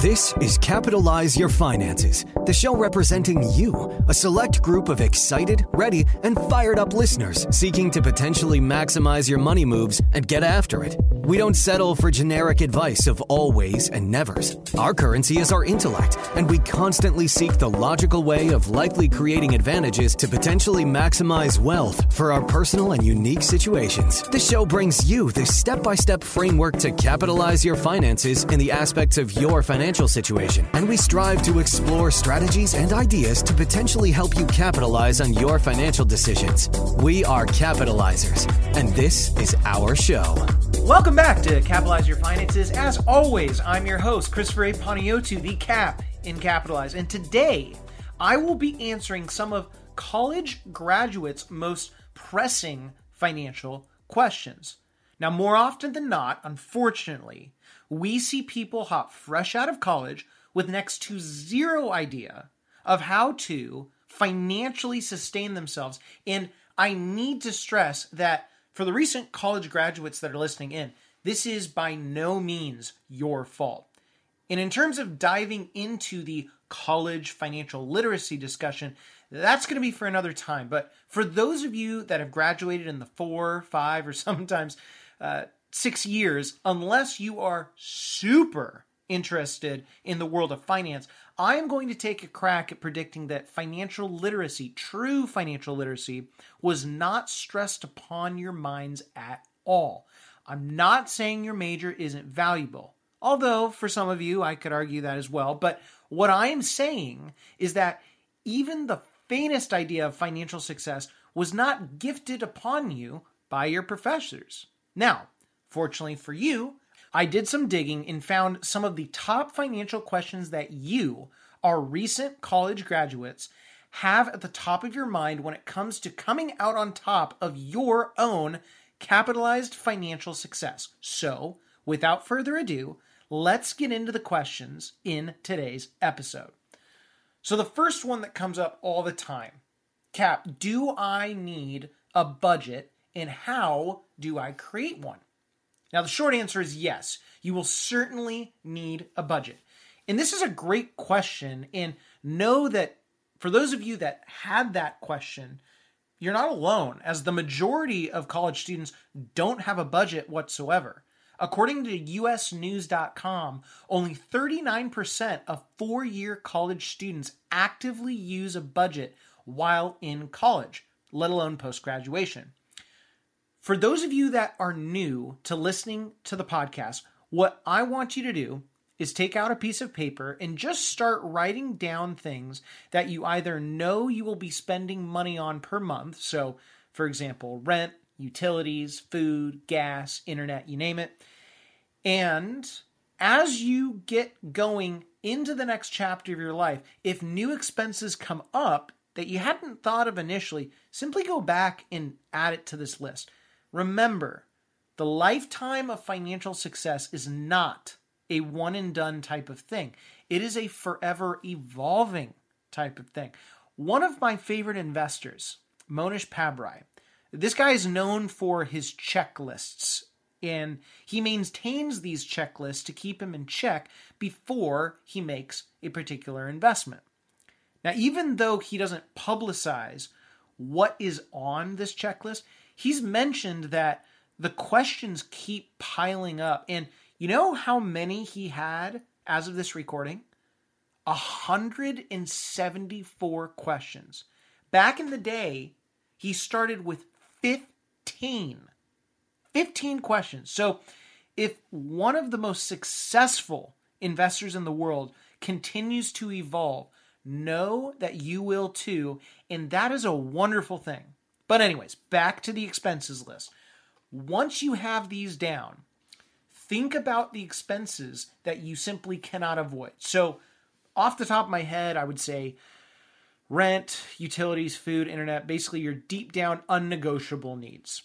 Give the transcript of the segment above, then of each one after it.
This is Capitalize Your Finances, the show representing you, a select group of excited, ready, and fired up listeners seeking to potentially maximize your money moves and get after it. We don't settle for generic advice of always and nevers. Our currency is our intellect, and we constantly seek the logical way of likely creating advantages to potentially maximize wealth for our personal and unique situations. The show brings you the step by step framework to capitalize your finances in the aspects of your financial situation, and we strive to explore strategies and ideas to potentially help you capitalize on your financial decisions. We are capitalizers, and this is our show. Welcome back to Capitalize Your Finances. As always, I'm your host, Christopher A. Panayotou, the Cap in Capitalize. And today, I will be answering some of college graduates' most pressing financial questions. Now, more often than not, unfortunately, we see people hop fresh out of college with next to zero idea of how to financially sustain themselves. And I need to stress that for the recent college graduates that are listening in, this is by no means your fault. And in terms of diving into the college financial literacy discussion, that's going to be for another time. But for those of you that have graduated in the four, five, or sometimes uh, six years, unless you are super interested in the world of finance, I am going to take a crack at predicting that financial literacy, true financial literacy, was not stressed upon your minds at all. I'm not saying your major isn't valuable, although for some of you I could argue that as well. But what I am saying is that even the faintest idea of financial success was not gifted upon you by your professors. Now, fortunately for you, I did some digging and found some of the top financial questions that you, our recent college graduates, have at the top of your mind when it comes to coming out on top of your own capitalized financial success. So, without further ado, let's get into the questions in today's episode. So, the first one that comes up all the time Cap, do I need a budget and how do I create one? Now, the short answer is yes. You will certainly need a budget. And this is a great question. And know that for those of you that had that question, you're not alone, as the majority of college students don't have a budget whatsoever. According to usnews.com, only 39% of four year college students actively use a budget while in college, let alone post graduation. For those of you that are new to listening to the podcast, what I want you to do is take out a piece of paper and just start writing down things that you either know you will be spending money on per month. So, for example, rent, utilities, food, gas, internet, you name it. And as you get going into the next chapter of your life, if new expenses come up that you hadn't thought of initially, simply go back and add it to this list. Remember, the lifetime of financial success is not a one and done type of thing, it is a forever evolving type of thing. One of my favorite investors, Mohnish Pabrai, this guy is known for his checklists and he maintains these checklists to keep him in check before he makes a particular investment. Now, even though he doesn't publicize what is on this checklist, he's mentioned that the questions keep piling up. And you know how many he had as of this recording? 174 questions. Back in the day, he started with 15. 15 questions. So if one of the most successful investors in the world continues to evolve, know that you will too. And that is a wonderful thing. But, anyways, back to the expenses list. Once you have these down, think about the expenses that you simply cannot avoid. So, off the top of my head, I would say rent, utilities, food, internet, basically your deep down unnegotiable needs.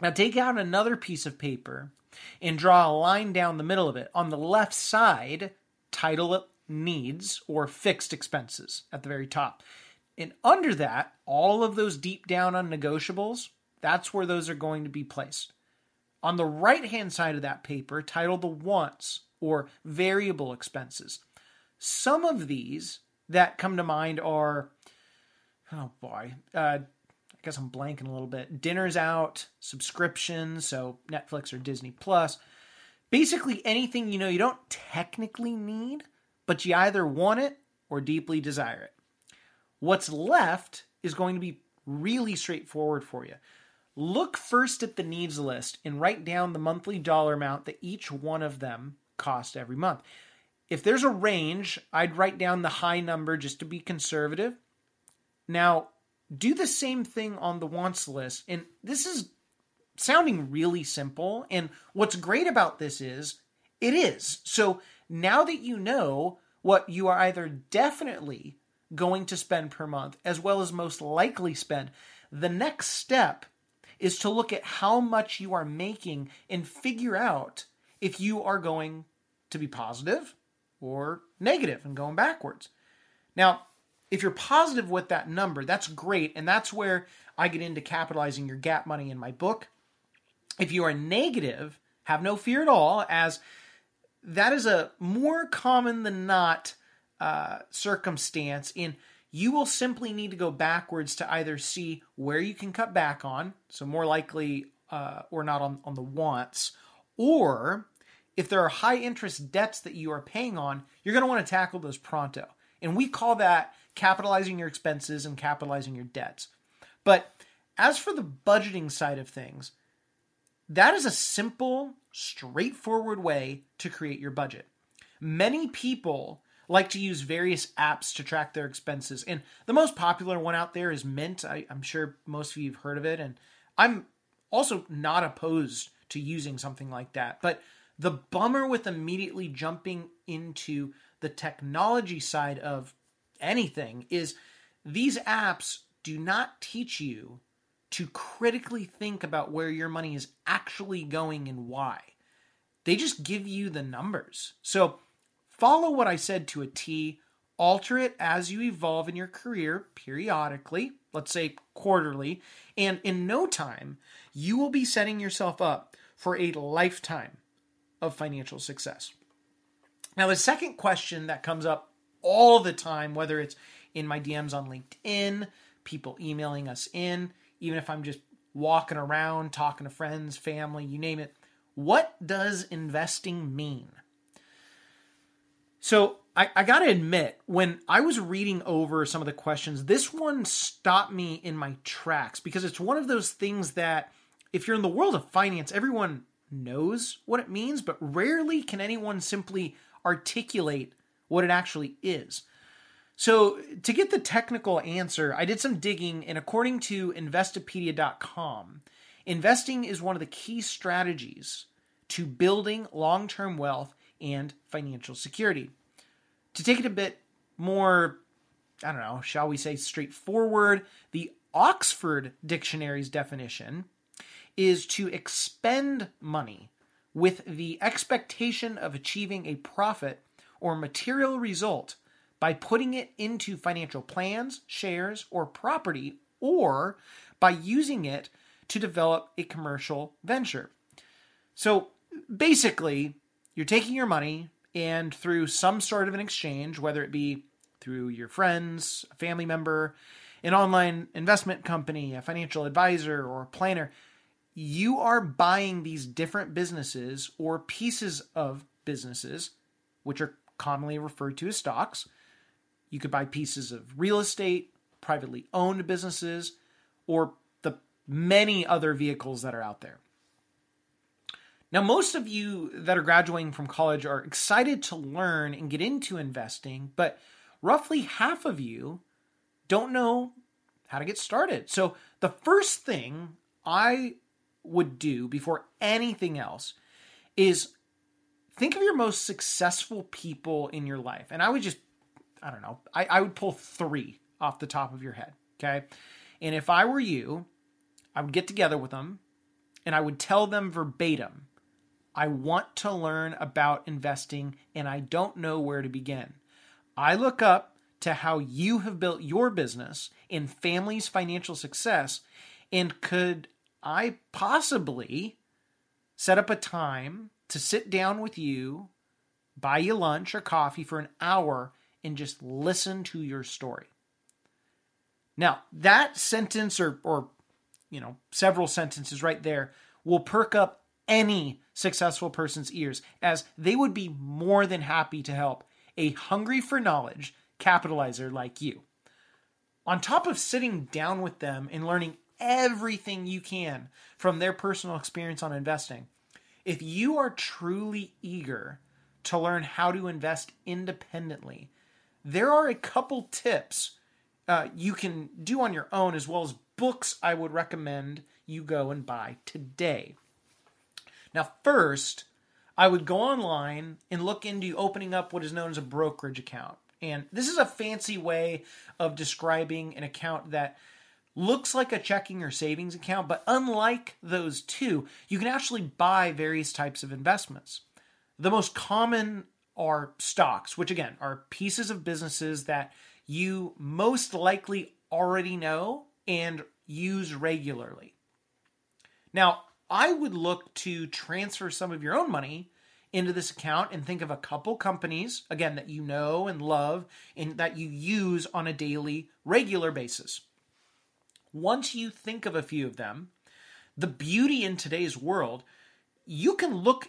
Now, take out another piece of paper and draw a line down the middle of it. On the left side, title it needs or fixed expenses at the very top. And under that, all of those deep down unnegotiables, that's where those are going to be placed. On the right hand side of that paper, title the wants or variable expenses. Some of these that come to mind are, oh boy, uh, I guess I'm blanking a little bit. Dinners out, subscriptions, so Netflix or Disney Plus. Basically, anything you know you don't technically need, but you either want it or deeply desire it. What's left is going to be really straightforward for you. Look first at the needs list and write down the monthly dollar amount that each one of them cost every month. If there's a range, I'd write down the high number just to be conservative. Now, do the same thing on the wants list. And this is sounding really simple. And what's great about this is it is. So now that you know what you are either definitely going to spend per month as well as most likely spend, the next step is to look at how much you are making and figure out if you are going to be positive or negative and going backwards. Now, if you're positive with that number, that's great. And that's where I get into capitalizing your gap money in my book. If you are negative, have no fear at all, as that is a more common than not uh, circumstance in you will simply need to go backwards to either see where you can cut back on, so more likely uh, or not on, on the wants, or if there are high interest debts that you are paying on, you're going to want to tackle those pronto. And we call that capitalizing your expenses and capitalizing your debts. But as for the budgeting side of things, that is a simple, straightforward way to create your budget. Many people like to use various apps to track their expenses. And the most popular one out there is Mint. I, am sure most of you have heard of it. And I'm also not opposed to using something like that. But the bummer with immediately jumping into the technology side of anything is these apps do not teach you to critically think about where your money is actually going and why. They just give you the numbers. So Follow what I said to a T, alter it as you evolve in your career periodically, let's say quarterly, and in no time, you will be setting yourself up for a lifetime of financial success. Now, the second question that comes up all the time, whether it's in my DMs on LinkedIn, people emailing us in, even if I'm just walking around talking to friends, family, you name it, what does investing mean? So I, I got to admit, when I was reading over some of the questions, this one stopped me in my tracks because it's one of those things that if you're in the world of finance, everyone knows what it means, but rarely can anyone simply articulate what it actually is. So, to get the technical answer, I did some digging, and according to Investopedia.com, investing is one of the key strategies to building long term wealth and financial security. To take it a bit more, I don't know, shall we say straightforward, the Oxford Dictionary's definition is to expend money with the expectation of achieving a profit or material result by putting it into financial plans, shares, or property, or by using it to develop a commercial venture. So basically, you're taking your money and through some sort of an exchange, whether it be through your friends, a family member, an online investment company, a financial advisor, or a planner, you are buying these different businesses or pieces of businesses, which are commonly referred to as stocks. You could buy pieces of real estate, privately owned businesses, or the many other vehicles that are out there. Now, most of you that are graduating from college are excited to learn and get into investing, but roughly half of you don't know how to get started. So, the first thing I would do before anything else is think of your most successful people in your life. And I would just, I don't know, I, I would pull three off the top of your head. Okay. And if I were you, I would get together with them and I would tell them verbatim I want to learn about investing and I don't know where to begin. I look up to how you have built your business and family's financial success, and could I possibly set up a time to sit down with you buy you lunch or coffee for an hour and just listen to your story. Now, that sentence or, or you know, several sentences right there will perk up any successful person's ears as they would be more than happy to help a hungry for knowledge capitalizer like you. On top of sitting down with them and learning everything you can from their personal experience on investing, if you are truly eager to learn how to invest independently, there are a couple tips uh, you can do on your own as well as books I would recommend you go and buy today. Now, first, I would go online and look into opening up what is known as a brokerage account. And this is a fancy way of describing an account that looks like a checking or savings account, but unlike those two, you can actually buy various types of investments. The most common are stocks, which again are pieces of businesses that you most likely already know and use regularly. Now, I would look to transfer some of your own money into this account and think of a couple companies, again, that you know and love and that you use on a daily, regular basis. Once you think of a few of them, the beauty in today's world, you can look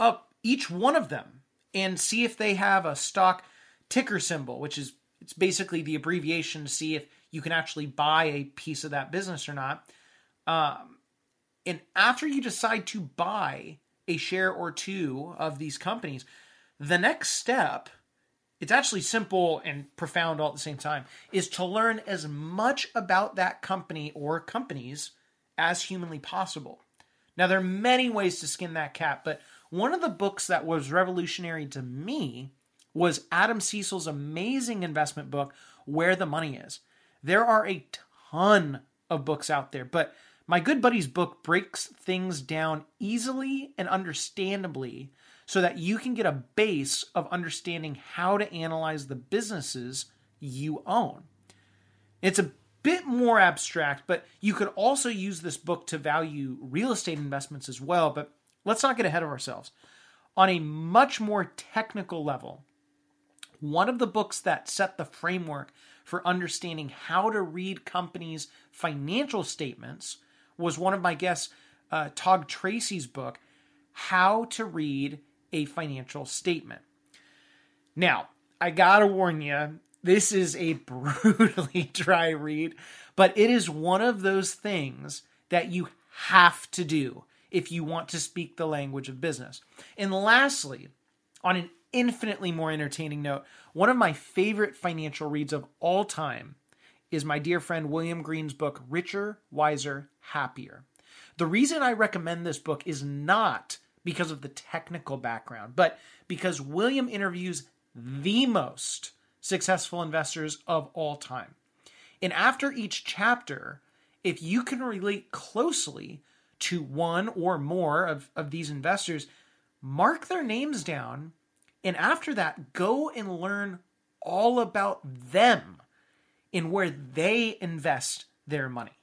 up each one of them and see if they have a stock ticker symbol, which is it's basically the abbreviation to see if you can actually buy a piece of that business or not. Um, and after you decide to buy a share or two of these companies, the next step, it's actually simple and profound all at the same time, is to learn as much about that company or companies as humanly possible. Now, there are many ways to skin that cat, but one of the books that was revolutionary to me was Adam Seessel's amazing investment book, Where the Money Is. There are a ton of books out there, but my good buddy's book breaks things down easily and understandably so that you can get a base of understanding how to analyze the businesses you own. It's a bit more abstract, but you could also use this book to value real estate investments as well. But let's not get ahead of ourselves. On a much more technical level, one of the books that set the framework for understanding how to read companies' financial statements was one of my guests, uh, Todd Tracy's book, How to Read a Financial Statement. Now, I gotta warn you, this is a brutally dry read, but it is one of those things that you have to do if you want to speak the language of business. And lastly, on an infinitely more entertaining note, one of my favorite financial reads of all time is my dear friend William Green's book, Richer, Wiser, Happier. The reason I recommend this book is not because of the technical background, but because William interviews the most successful investors of all time. And after each chapter, if you can relate closely to one or more of, of these investors, mark their names down and after that, go and learn all about them and where they invest their money.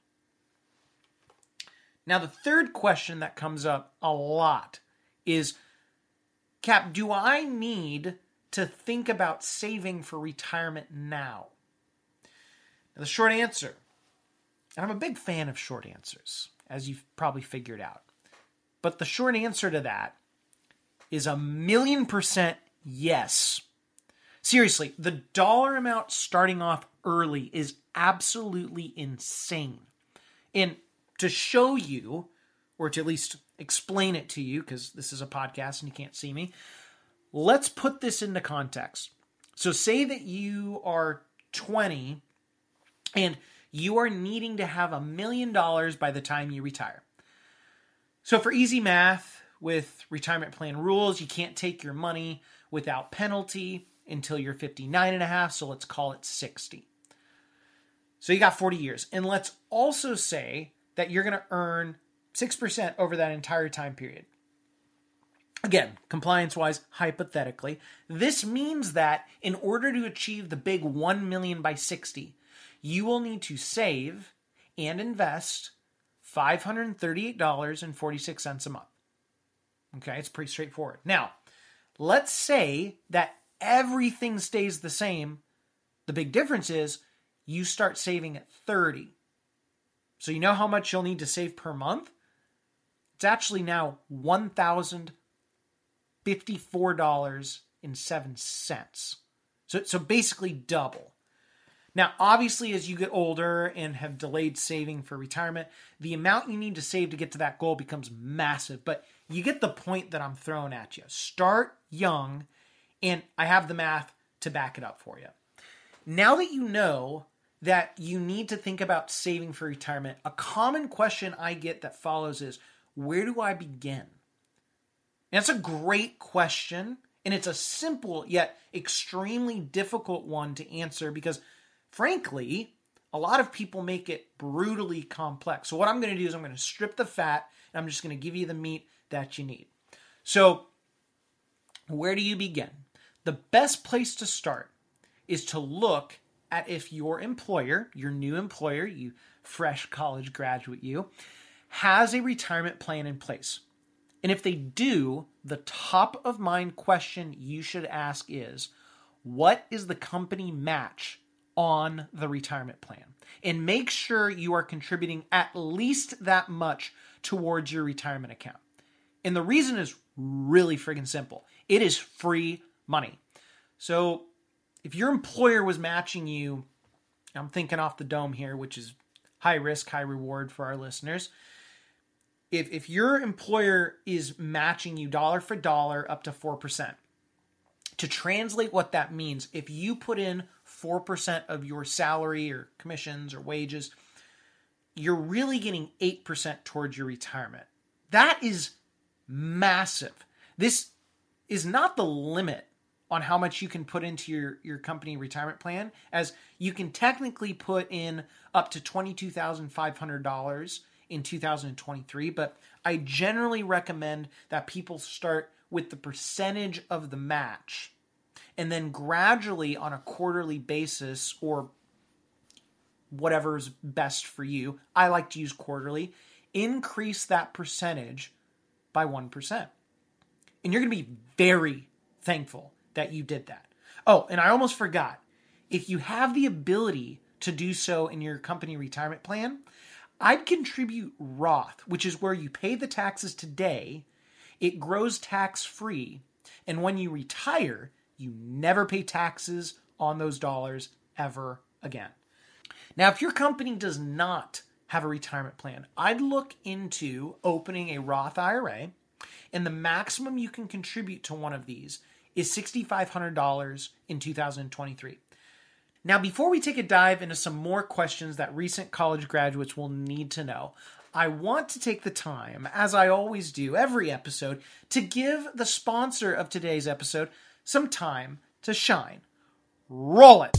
Now, the third question that comes up a lot is Cap, do I need to think about saving for retirement now? now? The short answer, and I'm a big fan of short answers, as you've probably figured out. But the short answer to that is a million percent Yes. Seriously, the dollar amount starting off early is absolutely insane. And to show you, or to at least explain it to you, because this is a podcast and you can't see me, let's put this into context. So, say that you are 20 and you are needing to have a million dollars by the time you retire. So, for easy math with retirement plan rules, you can't take your money without penalty until you're 59 and a half, so let's call it 60. So you got 40 years. And let's also say that you're going to earn 6% over that entire time period. Again, compliance wise, hypothetically, this means that in order to achieve the big 1 million by 60, you will need to save and invest $538.46 a month. Okay, it's pretty straightforward. Now, let's say that everything stays the same. The big difference is you start saving at 30. So you know how much you'll need to save per month? It's actually now $1,054.07. So, so basically double. Now, obviously, as you get older and have delayed saving for retirement, the amount you need to save to get to that goal becomes massive. But you get the point that I'm throwing at you. Start young, and I have the math to back it up for you. Now that you know that you need to think about saving for retirement, a common question I get that follows is where do I begin? And that's a great question, and it's a simple yet extremely difficult one to answer because, frankly, a lot of people make it brutally complex. So, what I'm going to do is I'm going to strip the fat and I'm just going to give you the meat that you need. So, where do you begin? The best place to start is to look at if your employer, your new employer, you fresh college graduate, you, has a retirement plan in place. And if they do, the top of mind question you should ask is what is the company match on the retirement plan? And make sure you are contributing at least that much towards your retirement account. And the reason is really friggin' simple it is free money. So if your employer was matching you, I'm thinking off the dome here, which is high risk, high reward for our listeners. If, if your employer is matching you dollar for dollar up to 4%, to translate what that means, if you put in 4% of your salary or commissions or wages, you're really getting 8% towards your retirement. That is massive. This is not the limit on how much you can put into your, your company retirement plan, as you can technically put in up to $22,500 in 2023. But I generally recommend that people start with the percentage of the match and then gradually on a quarterly basis or whatever's best for you. I like to use quarterly, increase that percentage by 1%. And you're going to be very thankful that you did that. Oh, and I almost forgot. If you have the ability to do so in your company retirement plan, I'd contribute Roth, which is where you pay the taxes today, it grows tax free, and when you retire, you never pay taxes on those dollars ever again. Now, if your company does not have a retirement plan, I'd look into opening a Roth IRA, and the maximum you can contribute to one of these is $6,500 in 2023. Now, before we take a dive into some more questions that recent college graduates will need to know, I want to take the time, as I always do every episode, to give the sponsor of today's episode some time to shine. Roll it!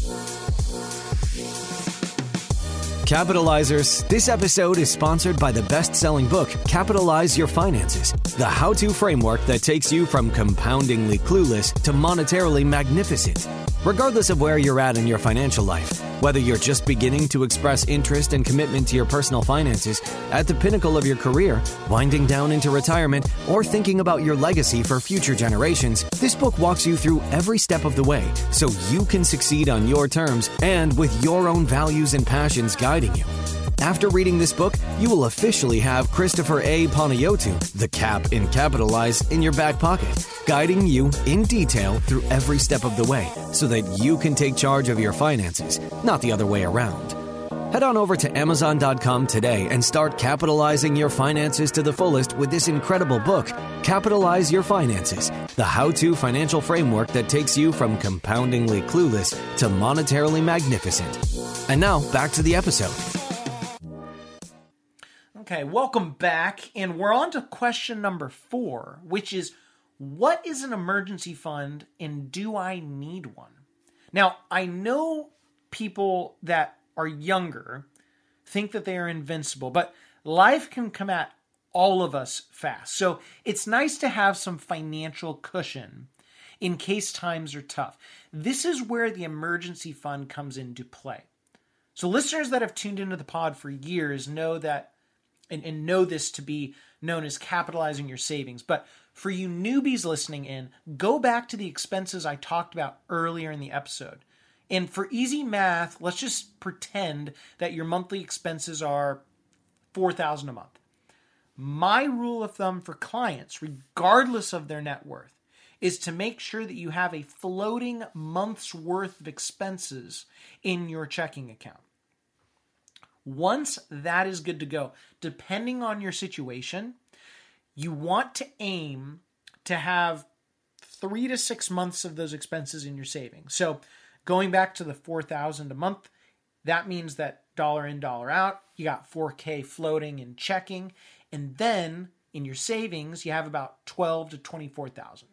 Capitalizers, this episode is sponsored by the best selling book, Capitalize Your Finances, the how to framework that takes you from compoundingly clueless to monetarily magnificent. Regardless of where you're at in your financial life, whether you're just beginning to express interest and commitment to your personal finances, at the pinnacle of your career, winding down into retirement, or thinking about your legacy for future generations, this book walks you through every step of the way so you can succeed on your terms and with your own values and passions guiding you. After reading this book, you will officially have Christopher A. Panayotou, the cap in Capitalize, in your back pocket, guiding you in detail through every step of the way so that you can take charge of your finances, not the other way around. Head on over to Amazon.com today and start capitalizing your finances to the fullest with this incredible book, Capitalize Your Finances, the how to financial framework that takes you from compoundingly clueless to monetarily magnificent. And now, back to the episode. Okay, welcome back. And we're on to question number four, which is what is an emergency fund and do I need one? Now, I know people that are younger think that they are invincible, but life can come at all of us fast. So it's nice to have some financial cushion in case times are tough. This is where the emergency fund comes into play. So, listeners that have tuned into the pod for years know that and, and know this to be known as capitalizing your savings. But for you newbies listening in, go back to the expenses I talked about earlier in the episode. And for easy math, let's just pretend that your monthly expenses are 4000 a month. My rule of thumb for clients, regardless of their net worth, is to make sure that you have a floating month's worth of expenses in your checking account. Once that is good to go, depending on your situation, you want to aim to have three to six months of those expenses in your savings. So going back to the 4000 a month, that means that dollar in, dollar out, you got 4K floating and checking. And then in your savings, you have about 12 to 24,000.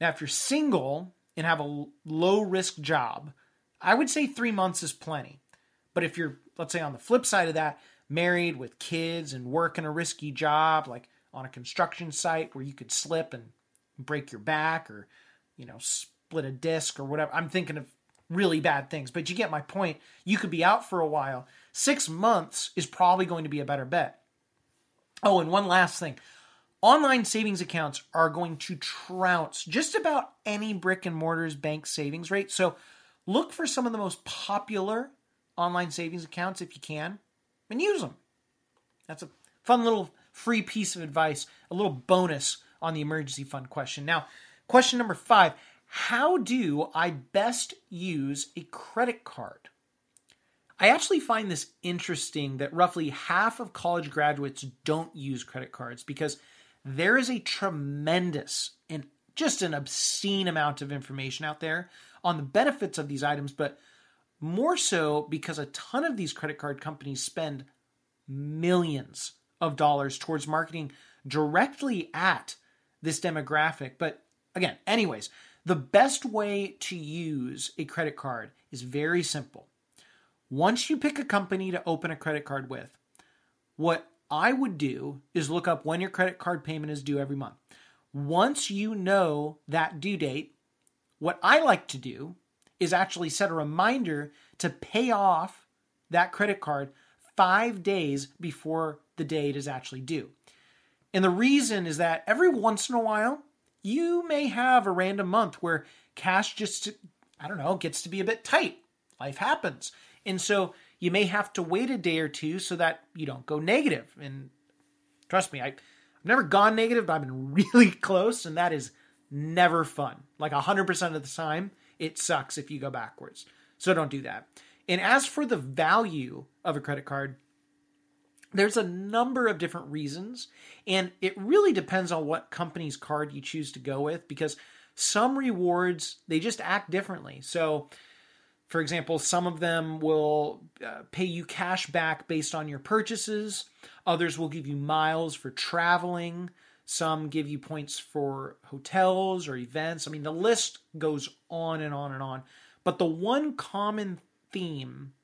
Now, if you're single and have a low risk job, I would say three months is plenty. But if you're, let's say, on the flip side of that, married with kids and working a risky job, like on a construction site where you could slip and break your back or, you know, split a disc or whatever. I'm thinking of really bad things, but you get my point. You could be out for a while. Six months is probably going to be a better bet. Oh, and one last thing online savings accounts are going to trounce just about any brick and mortar's bank savings rate. So look for some of the most popular online savings accounts if you can and use them. That's a fun little free piece of advice, a little bonus on the emergency fund question. Now, question number five How do I best use a credit card? I actually find this interesting that roughly half of college graduates don't use credit cards because there is a tremendous and just an obscene amount of information out there on the benefits of these items, but more so because a ton of these credit card companies spend millions of dollars towards marketing directly at this demographic. But again, anyways, the best way to use a credit card is very simple. Once you pick a company to open a credit card with, what I would do is look up when your credit card payment is due every month. Once you know that due date, what I like to do is actually set a reminder to pay off that credit card five days before the date is actually due. And the reason is that every once in a while, you may have a random month where cash just, I don't know, gets to be a bit tight. Life happens. And so you may have to wait a day or two so that you don't go negative. And trust me, I, I've never gone negative, but I've been really close, and that is never fun. Like 100% of the time, it sucks if you go backwards. So don't do that. And as for the value of a credit card, there's a number of different reasons, and it really depends on what company's card you choose to go with because some rewards they just act differently. So, for example, some of them will uh, pay you cash back based on your purchases. Others will give you miles for traveling. Some give you points for hotels or events. I mean, the list goes on and on and on. But the one common theme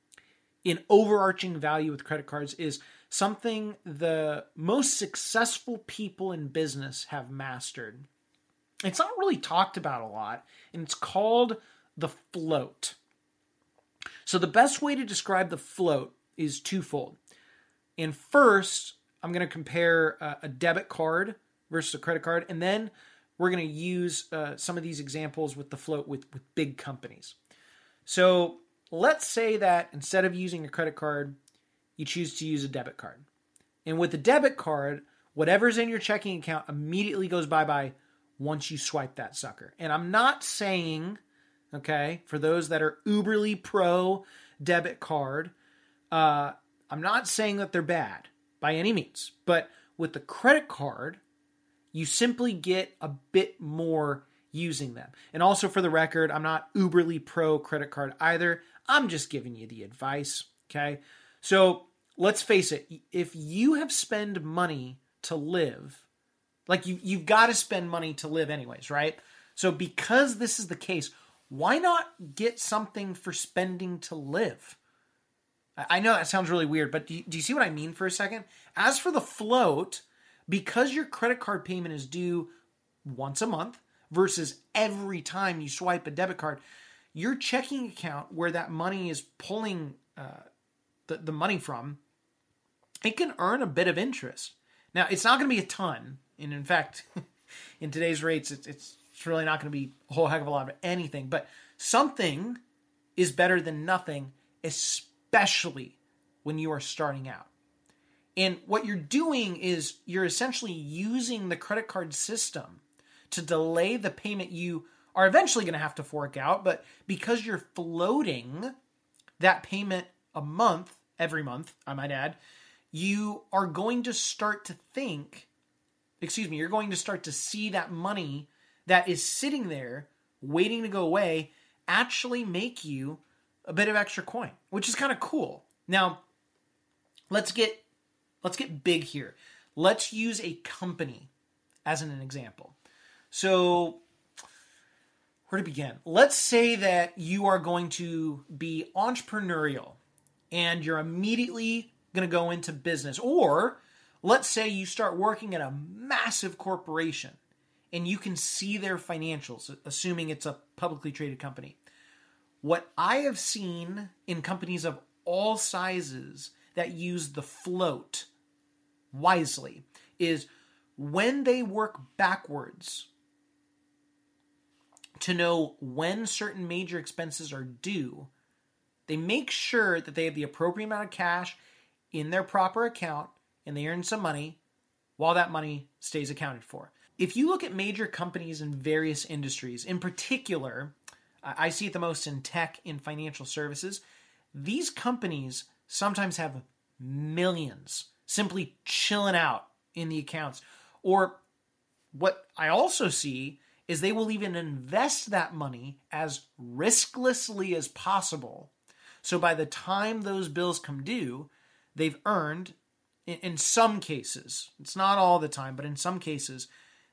in overarching value with credit cards is something the most successful people in business have mastered. It's not really talked about a lot, and it's called the float. So, the best way to describe the float is twofold. And first, I'm going to compare uh, a, debit card versus a credit card, and then we're going to use uh, some of these examples with the float with, with big companies. So, let's say that instead of using a credit card, you choose to use a debit card. And with the debit card, whatever's in your checking account immediately goes bye bye once you swipe that sucker. And I'm not saying, okay, for those that are uberly pro debit card, uh, I'm not saying that they're bad by any means. But with the credit card, you simply get a bit more using them. And also for the record, I'm not uberly pro credit card either. I'm just giving you the advice, okay? So let's face it, if you have spent money to live, like you you've got to spend money to live anyways, right? So because this is the case, why not get something for spending to live? I know that sounds really weird, but do you, do you see what I mean for a second? As for the float, because your credit card payment is due once a month versus every time you swipe a debit card, your checking account where that money is pulling uh, the, the money from it can earn a bit of interest. Now, it's not going to be a ton. And in fact, in today's rates, it's, it's really not going to be a whole heck of a lot of anything. But something is better than nothing, especially when you are starting out. And what you're doing is you're essentially using the credit card system to delay the payment you are eventually going to have to fork out. But because you're floating that payment a month, every month, I might add, you are going to start to think, excuse me, you're going to start to see that money that is sitting there waiting to go away actually make you a bit of extra coin, which is kind of cool. Now, let's get let's get big here. Let's use a company as an example. So, where to begin? Let's say that you are going to be entrepreneurial and you're immediately going to go into business. Or let's say you start working at a massive corporation and you can see their financials, assuming it's a publicly traded company. What I have seen in companies of all sizes that use the float wisely is when they work backwards to know when certain major expenses are due, they make sure that they have the appropriate amount of cash in their proper account and they earn some money while that money stays accounted for. If you look at major companies in various industries, in particular, I see it the most in tech, in financial services, these companies sometimes have millions simply chilling out in the accounts. Or what I also see is they will even invest that money as risklessly as possible. So by the time those bills come due, they've earned, in, some cases, it's not all the time, but in some cases,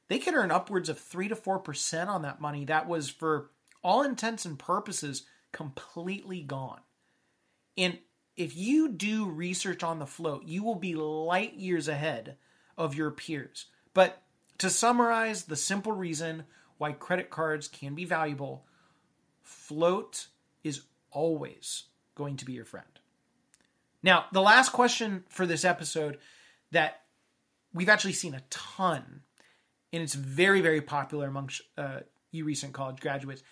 they could earn upwards of 3 to 4% on that money that was, for all intents and purposes, completely gone. And if you do research on the float, you will be light years ahead of your peers. But to summarize, the simple reason why credit cards can be valuable, float is always going to be your friend. Now, the last question for this episode that we've actually seen a ton, and it's very, very popular amongst uh, you recent college graduates.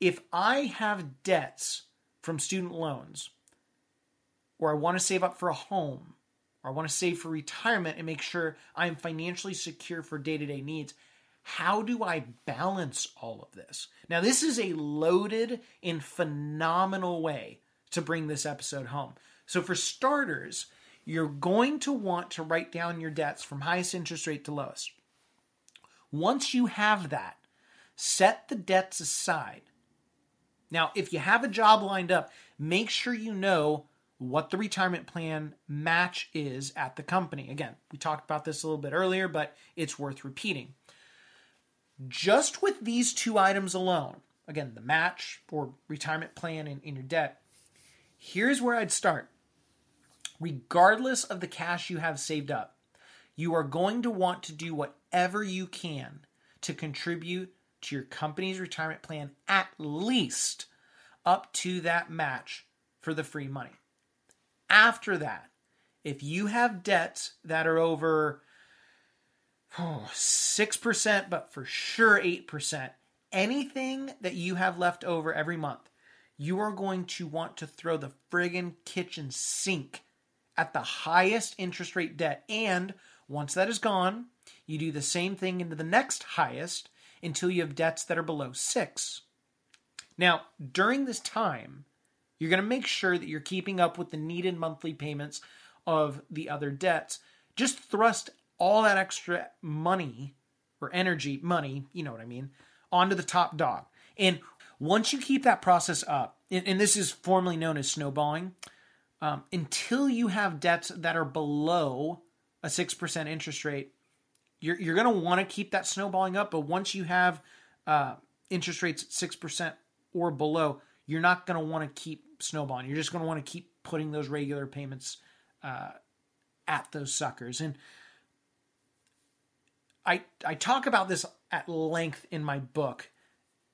If I have debts from student loans, or I want to save up for a home, or I want to save for retirement and make sure I'm financially secure for day to day needs. How do I balance all of this? Now, this is a loaded and phenomenal way to bring this episode home. So, for starters, you're going to want to write down your debts from highest interest rate to lowest. Once you have that, set the debts aside. Now, if you have a job lined up, make sure you know what the retirement plan match is at the company. Again, we talked about this a little bit earlier, but it's worth repeating. Just with these two items alone, again, the match or retirement plan and, in your debt, here's where I'd start. Regardless of the cash you have saved up, you are going to want to do whatever you can to contribute to your company's retirement plan at least up to that match for the free money. After that, if you have debts that are over oh, 6%, but for sure 8%, anything that you have left over every month, you are going to want to throw the friggin' kitchen sink at the highest interest rate debt. And once that is gone, you do the same thing into the next highest until you have debts that are below six. Now, during this time, you're going to make sure that you're keeping up with the needed monthly payments of the other debts. Just thrust all that extra money or energy, money, you know what I mean, onto the top dog. And once you keep that process up, and, this is formally known as snowballing, um, until you have debts that are below a 6% interest rate, you're, you're going to want to keep that snowballing up. But once you have uh, interest rates at 6% or below, you're not going to want to keep snowballing. You're just going to want to keep putting those regular payments uh, at those suckers. And I I talk about this at length in my book,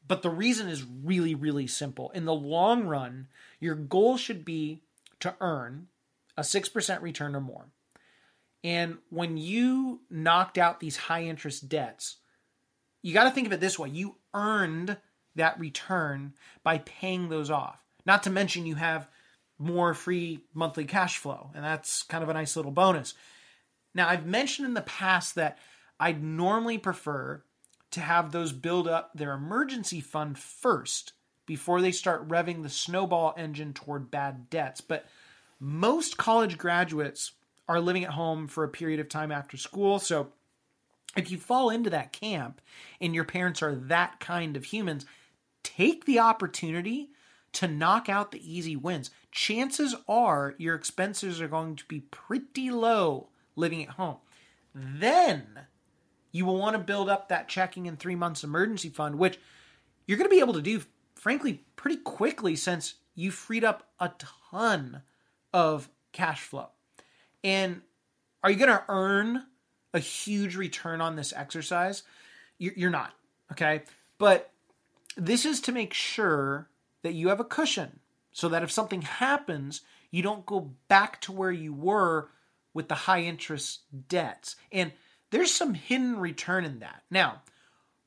but the reason is really really simple. In the long run, your goal should be to earn a 6% return or more. And when you knocked out these high interest debts, you got to think of it this way you earned that return by paying those off. Not to mention, you have more free monthly cash flow, and that's kind of a nice little bonus. Now, I've mentioned in the past that I'd normally prefer to have those build up their emergency fund first before they start revving the snowball engine toward bad debts. But most college graduates are living at home for a period of time after school. So if you fall into that camp and your parents are that kind of humans, take the opportunity to knock out the easy wins. Chances are your expenses are going to be pretty low living at home. Then you will want to build up that checking and three months emergency fund, which you're going to be able to do, frankly, pretty quickly since you freed up a ton of cash flow. And are you going to earn a huge return on this exercise? You're not, okay? But this is to make sure that you have a cushion so that if something happens, you don't go back to where you were with the high interest debts. And there's some hidden return in that. Now,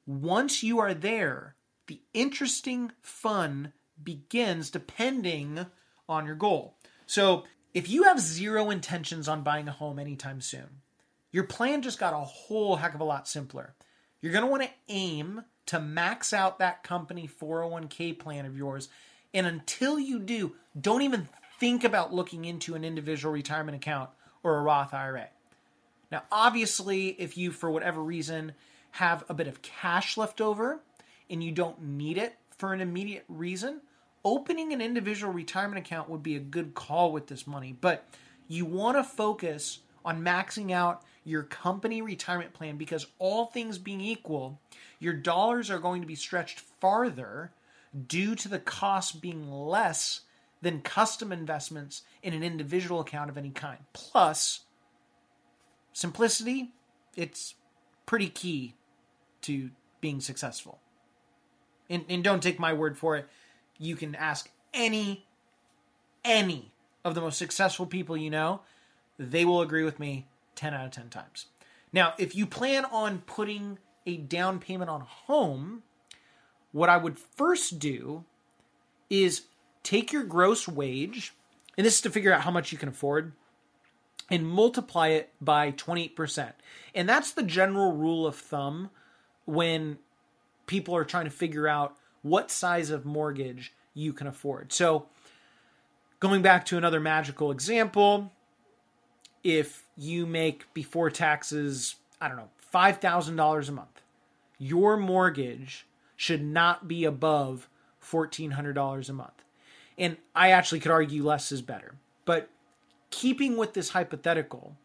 once you are there, the interesting fun begins depending on your goal. So, if you have zero intentions on buying a home anytime soon, your plan just got a whole heck of a lot simpler. You're going to want to aim to max out that company 401k plan of yours. And until you do, don't even think about looking into an individual retirement account or a Roth IRA. Now, obviously, if you, for whatever reason, have a bit of cash left over and you don't need it for an immediate reason, opening an individual retirement account would be a good call with this money. But you want to focus on maxing out your company retirement plan because all things being equal, your dollars are going to be stretched farther due to the cost being less than custom investments in an individual account of any kind. Plus, simplicity, it's pretty key to being successful. And, and don't take my word for it. You can ask any, any of the most successful people you know. They will agree with me 10 out of 10 times. Now, if you plan on putting a down payment on a home, what I would first do is take your gross wage, and this is to figure out how much you can afford, and multiply it by 28%. And that's the general rule of thumb when people are trying to figure out what size of mortgage you can afford. So, going back to another magical example, if you make before taxes, I don't know, $5,000 a month, your mortgage should not be above $1,400 a month. And I actually could argue less is better. But keeping with this hypothetical,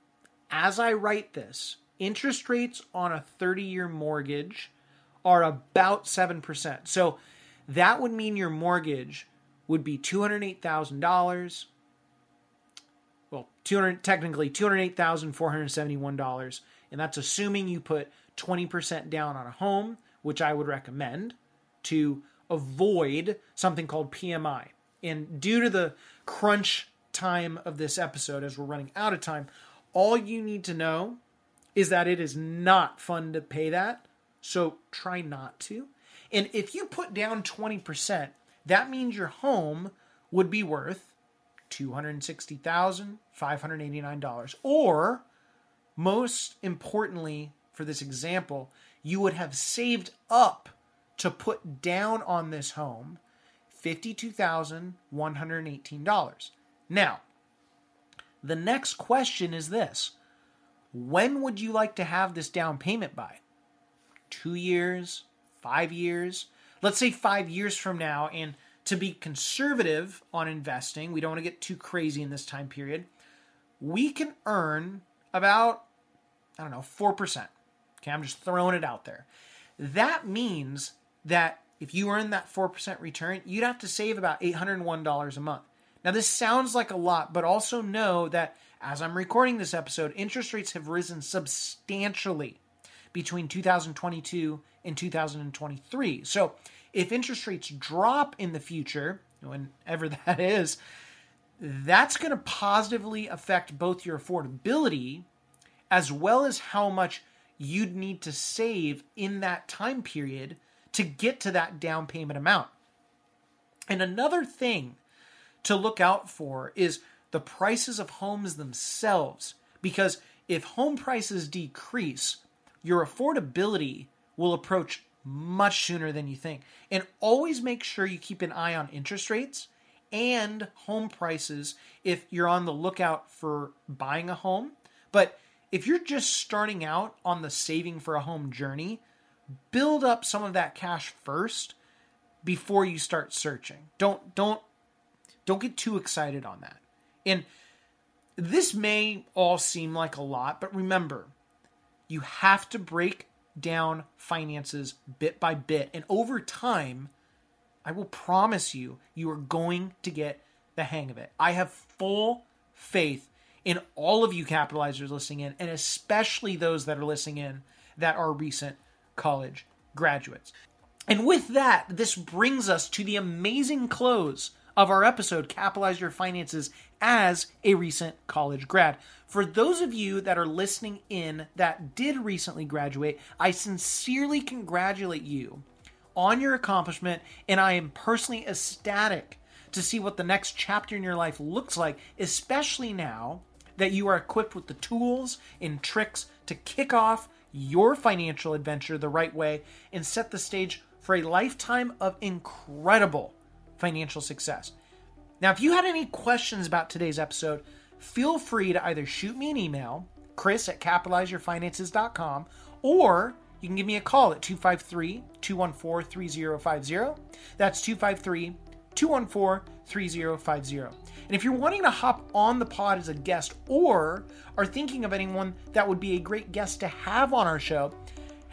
as I write this, interest rates on a 30 year mortgage are about 7%. So that would mean your mortgage would be $208,000 well, 200 technically $208,471 and that's assuming you put 20% down on a home, which I would recommend to avoid something called PMI. And due to the crunch time of this episode as we're running out of time, all you need to know is that it is not fun to pay that. So try not to. And if you put down 20%, that means your home would be worth $260,589. Or, most importantly for this example, you would have saved up to put down on this home $52,118. Now, the next question is this When would you like to have this down payment by? Two years? Five years? Let's say five years from now, and to be conservative on investing, we don't want to get too crazy in this time period, we can earn about, I don't know, 4%. Okay, I'm just throwing it out there. That means that if you earn that 4% return, you'd have to save about $801 a month. Now, this sounds like a lot, but also know that as I'm recording this episode, interest rates have risen substantially between 2022 and 2023. So, if interest rates drop in the future, whenever that is, that's going to positively affect both your affordability as well as how much you'd need to save in that time period to get to that down payment amount. And another thing to look out for is the prices of homes themselves. Because if home prices decrease, your affordability will approach much sooner than you think. And always make sure you keep an eye on interest rates and home prices if you're on the lookout for buying a home. But if you're just starting out on the saving for a home journey, build up some of that cash first before you start searching. Don't don't don't get too excited on that. And this may all seem like a lot, but remember, you have to break down finances bit by bit. And over time, I will promise you, you are going to get the hang of it. I have full faith in all of you capitalizers listening in, and especially those that are listening in that are recent college graduates. And with that, this brings us to the amazing close of our episode, Capitalize Your Finances as a recent college grad. For those of you that are listening in that did recently graduate, I sincerely congratulate you on your accomplishment, and I am personally ecstatic to see what the next chapter in your life looks like, especially now that you are equipped with the tools and tricks to kick off your financial adventure the right way and set the stage for a lifetime of incredible financial success. Now, if you had any questions about today's episode, feel free to either shoot me an email, chris at capitalizeyourfinances.com, or you can give me a call at 253 214 3050. That's 253 214 3050. And if you're wanting to hop on the pod as a guest or are thinking of anyone that would be a great guest to have on our show,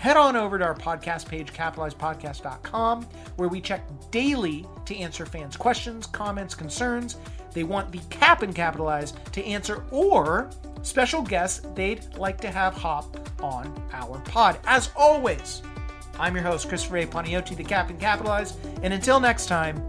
head on over to our podcast page, capitalizepodcast.com, where we check daily to answer fans' questions, comments, concerns. They want the cap and capitalize to answer, or special guests they'd like to have hop on our pod. As always, I'm your host, Christopher A. Panayotou, the Cap and Capitalize, and until next time,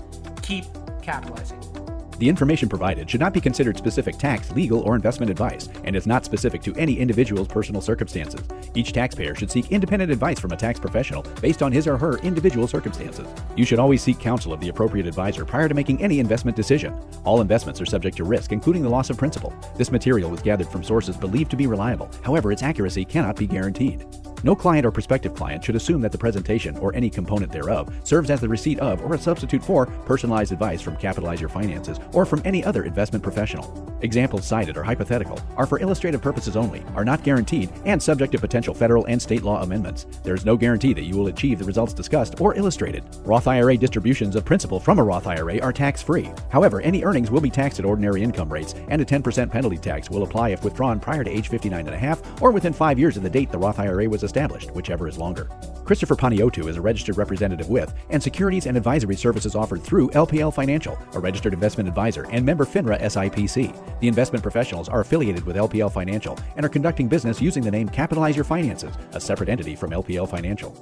keep capitalizing. The information provided should not be considered specific tax, legal, or investment advice and is not specific to any individual's personal circumstances. Each taxpayer should seek independent advice from a tax professional based on his or her individual circumstances. You should always seek counsel of the appropriate advisor prior to making any investment decision. All investments are subject to risk, including the loss of principal. This material was gathered from sources believed to be reliable. However, its accuracy cannot be guaranteed. No client or prospective client should assume that the presentation or any component thereof serves as the receipt of or a substitute for personalized advice from Capitalize Your Finances or from any other investment professional. Examples cited are hypothetical, are for illustrative purposes only, are not guaranteed, and subject to potential federal and state law amendments. There is no guarantee that you will achieve the results discussed or illustrated. Roth IRA distributions of principal from a Roth IRA are tax free. However, any earnings will be taxed at ordinary income rates, and a 10% penalty tax will apply if withdrawn prior to age 59 and a half or within five years of the date the Roth IRA was established, whichever is longer. Christopher Panayotou is a registered representative with and securities and advisory services offered through LPL Financial, a registered investment advisor and member FINRA SIPC. The investment professionals are affiliated with LPL Financial and are conducting business using the name Capitalize Your Finances, a separate entity from LPL Financial.